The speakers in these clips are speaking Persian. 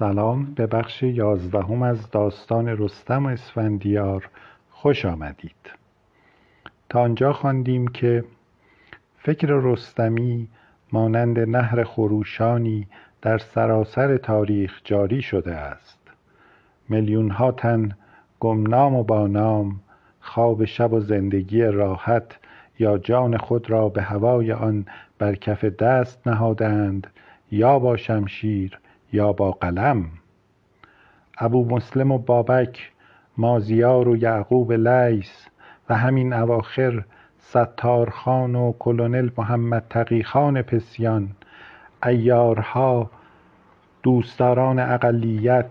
سلام. به بخش یازدهم از داستان رستم و اسفندیار. خوش آمدید. تا آنجا خواندیم که فکر رستمی مانند نهر خروشانی در سراسر تاریخ جاری شده است. میلیونها تن گمنام و بانام خواب شب و زندگی راحت یا جان خود را به هوای آن بر کف دست نهادند یا با شمشیر یا با قلم. ابومسلم و بابک مازیار و یعقوب لیث و همین اواخر ستارخان و کلونل محمد تقیخان پسیان عیارها دوستداران اقلیت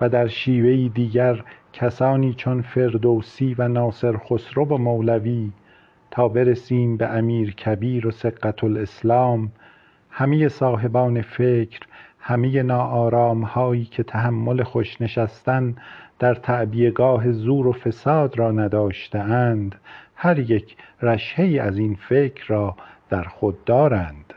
و در شیوهای دیگر کسانی چون فردوسی و ناصر خسرو و مولوی تا برسیم به امیر کبیر و صقة همه صاحبان فکر همه ناآرامهایی که تحمل خوش نشستن در تعبیهگاه زور و فساد را نداشته اند هر یک رشحه از این فکر را در خود دارند.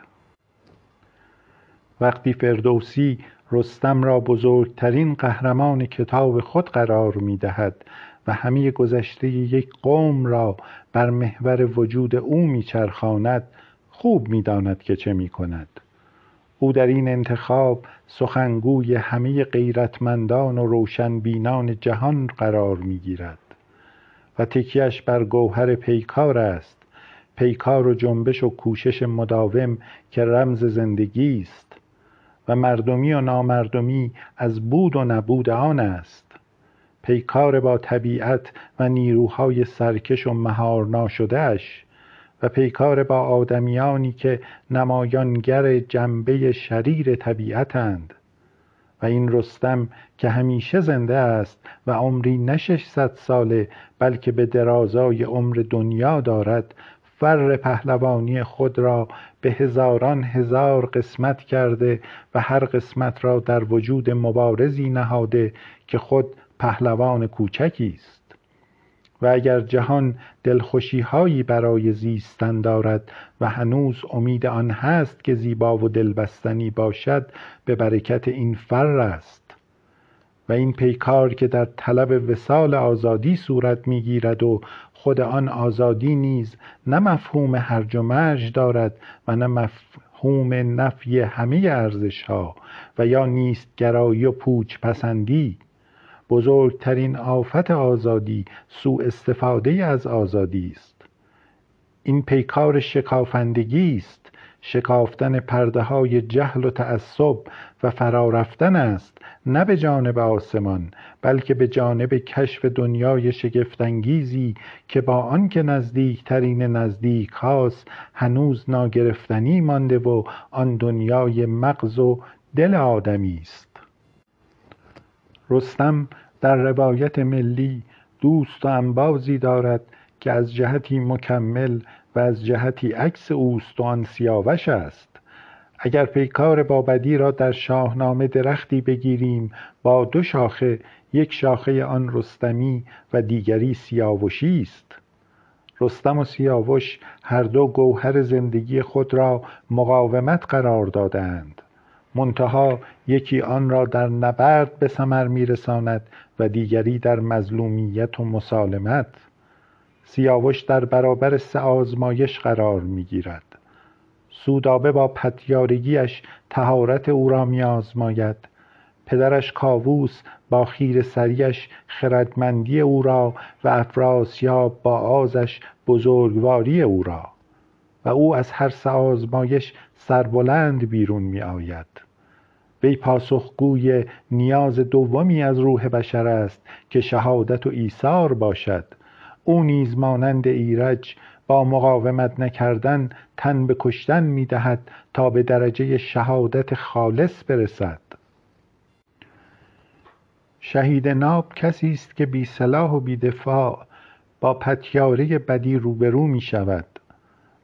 وقتی فردوسی رستم را بزرگترین قهرمان کتاب خود قرار می دهد و همه گذشته یک قوم را بر محور وجود او می چرخاند خوب می داند که چه می کند او در این انتخاب سخنگوی همه غیرتمندان و روشنبینان جهان قرار می گیرد و تکیهش بر گوهر پیکار است. پیکار و جنبش و کوشش مداوم که رمز زندگی است و مردمی و نامردمی از بود و نبود آن است. پیکار با طبیعت و نیروهای سرکش و مهار ناشدهاش و پیکار با آدمیانی که نمایانگر جنبه شریر طبیعتند. و این رستم که همیشه زنده است و عمری نه ششصد ساله بلکه به درازای عمر دنیا دارد فر پهلوانی خود را به هزاران هزار قسمت کرده و هر قسمت را در وجود مبارزی نهاده که خود پهلوان کوچکی است. و اگر جهان دلخوشیهایی برای زیستن دارد و هنوز امید آن هست که زیبا و دلبستنی باشد به برکت این فر است. و این پیکار که در طلب وصال آزادی صورت می‌گیرد و خود آن آزادی نیز نه مفهوم هرج و مرج دارد و نه مفهوم نفی همه ارزشها و یا نیستگرایی و پوچ پسندی بزرگترین آفت آزادی سوء استفاده از آزادی است. این پیکار شکافندگی است. شکافتن پرده های جهل و تعصب و فرارفتن است نه به جانب آسمان بلکه به جانب کشف دنیای شگفتانگیزی که با آنکه نزدیکترین نزدیک هاست هنوز ناگرفتنی مانده و آن دنیای مغز و دل آدمی است. رستم در روایت ملی دوست و انبازی دارد که از جهتی مکمل و از جهتی عکس اوست و آن سیاوش است. اگر پیکار بابدی را در شاهنامه درختی بگیریم با دو شاخه یک شاخه آن رستمی و دیگری سیاوشی است. رستم و سیاوش هر دو گوهر زندگی خود را مقاومت قرار دادند. منتها یکی آن را در نبرد به ثمر میرساند و دیگری در مظلومیت و مسالمت. سیاوش در برابر سه آزمایش قرار می‌گیرد. سودابه با پتیارگیش تهارت او را میآزماید. پدرش کاووس با خیرسریش خردمندی او را و افراسیاب با آزش بزرگواری او را. و او از هر سه آزمایش سربلند بیرون میآید. وی پاسخگوی نیاز دومی از روح بشر است که شهادت و ایثار باشد. او نیز مانند ایرج با مقاومت نکردن تن به کشتن می‌دهد تا به درجه شهادت خالص برسد. شهید ناب کسی است که بی سلاح و بی دفاع با پتیاره بدی روبرو می شود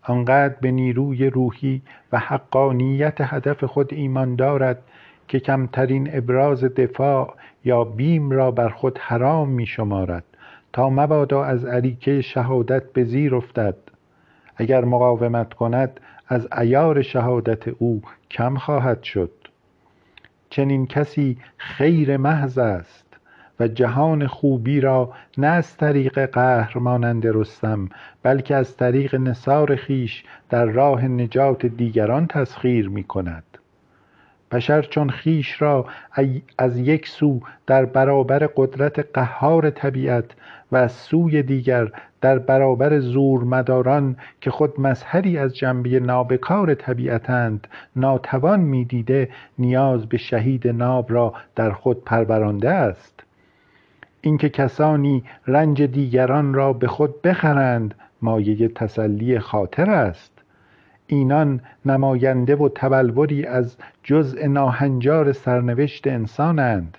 آنقدر به نیروی روحی و حقانیت هدف خود ایمان دارد که کمترین ابراز دفاع یا بیم را بر خود حرام می شمارد تا مبادا از عریکه شهادت به زیر افتد. اگر مقاومت کند از عیار شهادت او کم خواهد شد. چنین کسی خیر محض است و جهان خوبی را نه از طریق قهر مانند رستم بلکه از طریق نثار خویش در راه نجات دیگران تسخیر می کند بشر چون خویش را از یک سو در برابر قدرت قهار طبیعت و از سوی دیگر در برابر زورمداران که خود مظهری از جنبه نابکار طبیعتند ناتوان می‌دیده نیاز به شهید ناب را در خود پرورانده است. اینکه کسانی رنج دیگران را به خود بخرند مایه تسلی خاطر است. اینان نماینده و تبلوری از جزء ناهنجار سرنوشت انسانند.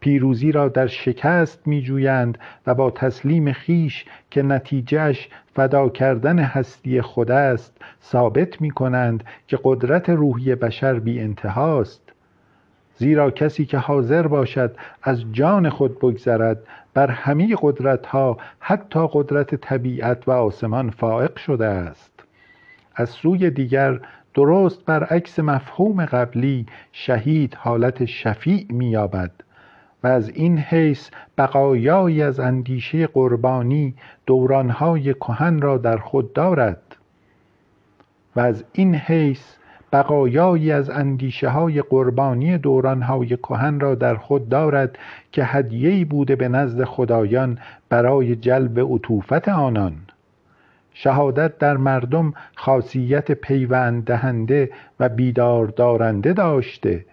پیروزی را در شکست میجویند و با تسلیم خیش که نتیجهش فدا کردن هستی خود است ثابت می کنند که قدرت روحی بشر بی انتهاست زیرا کسی که حاضر باشد از جان خود بگذرد بر همه قدرتها حتی قدرت طبیعت و آسمان فائق شده است. از سوی دیگر درست برعکس مفهوم قبلی شهید حالت شفیع مییابد و از این حیث بقایایی از اندیشه قربانی دورانهای کهن را در خود دارد و از این حیث بقایایی از اندیشه های قربانی دورانهای کهن را در خود دارد که هدیه‌ای بوده به نزد خدایان برای جلب عطوفت آنان. شهادت در مردم خاصیت پیوند دهنده و بیدار دارنده داشته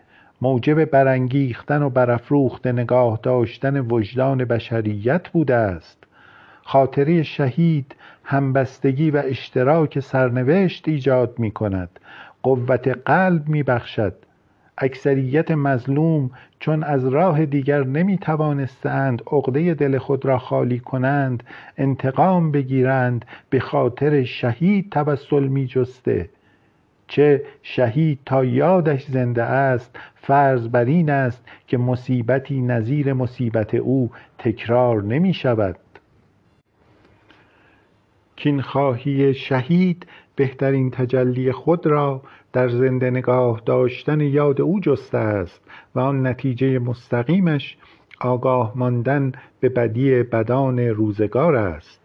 موجب برانگیختن و برافروخته نگاه داشتن وجدان بشریت بوده است. خاطره شهید همبستگی و اشتراک سرنوشت ایجاد می کند قوت قلب می بخشد اکثریت مظلوم چون از راه دیگر نمی توانستند عقده دل خود را خالی کنند انتقام بگیرند به خاطر شهید توسل می جسته چه شهید تا یادش زنده است فرض بر این است که مصیبتی نظیر مصیبت او تکرار نمی شود کینخواهی شهید بهترین تجلی خود را در زنده نگاه داشتن یاد او جسته است و آن نتیجه مستقیمش آگاه ماندن به بدی بدان روزگار است.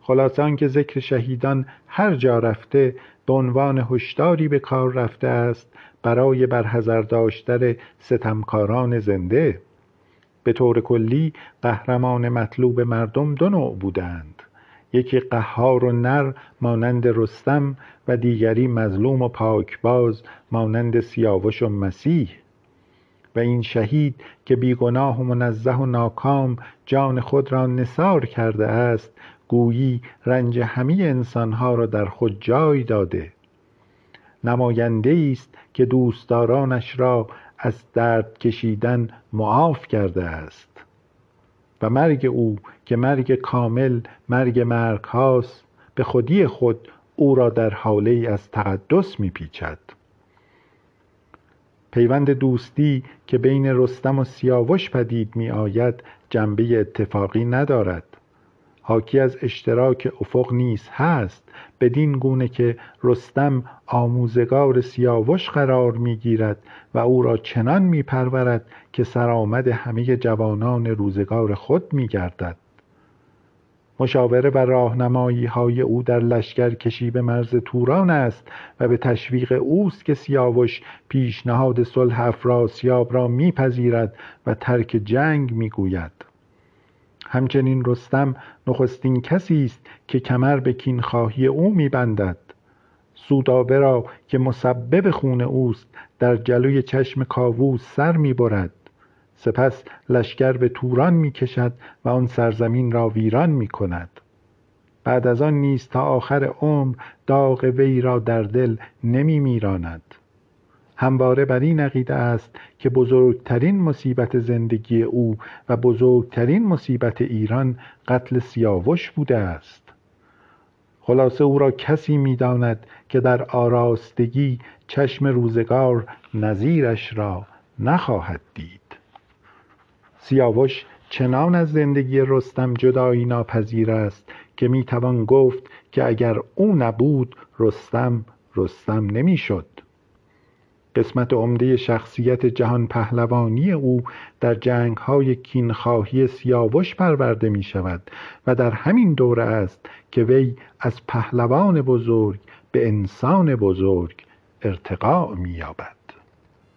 خلاصه که ذکر شهیدان هر جا رفته به عنوان هشداری به کار رفته است برای برحذر داشتن ستمکاران زنده. به طور کلی قهرمان مطلوب مردم دو نوع بودند. یکی قهار و نر مانند رستم و دیگری مظلوم و پاکباز مانند سیاوش و مسیح. و این شهید که بیگناه و منزه و ناکام جان خود را نثار کرده است گویی رنج همه انسانها را در خود جای داده. نماینده است که دوستدارانش را از درد کشیدن معاف کرده است. و مرگ او که مرگ کامل مرگ مرگ هاست به خودی خود او را در حاله از تقدس میپیچد. پیوند دوستی که بین رستم و سیاوش پدید می آید جنبه اتفاقی ندارد. حاکی از اشتراک افق نیز هست بدین گونه که رستم آموزگار سیاوش قرار می‌گیرد و او را چنان میپرورد که سرآمد همه جوانان روزگار خود میگردد. مشاوره و راهنمایی های او در لشکرکشی به مرز توران است و به تشویق اوست که سیاوش پیشنهاد صلح افراسیاب را میپذیرد و ترک جنگ می‌گوید. همچنین رستم نخستین کسی است که کمر به کینخواهی او میبندد. سودابه را که مسبب خون اوست در جلوی چشم کاووس سر می‌برد. سپس لشکر به توران می‌کشد و آن سرزمین را ویران می‌کند. بعد از آن نیز تا آخر عمر داغ وی را در دل نمی میراند همواره بر این عقیده است که بزرگترین مصیبت زندگی او و بزرگترین مصیبت ایران قتل سیاوش بوده است. خلاصه او را کسی می‌داند که در آراستگی چشم روزگار نظیرش را نخواهد دید. سیاوش چنان از زندگی رستم جدایی ناپذیر است که می‌توان گفت که اگر او نبود رستم رستم نمی‌شد. قسمت عمده شخصیت جهان پهلوانی او در جنگ های کینخواهی سیاوش پرورده می شود و در همین دوره است که وی از پهلوان بزرگ به انسان بزرگ ارتقا می یابد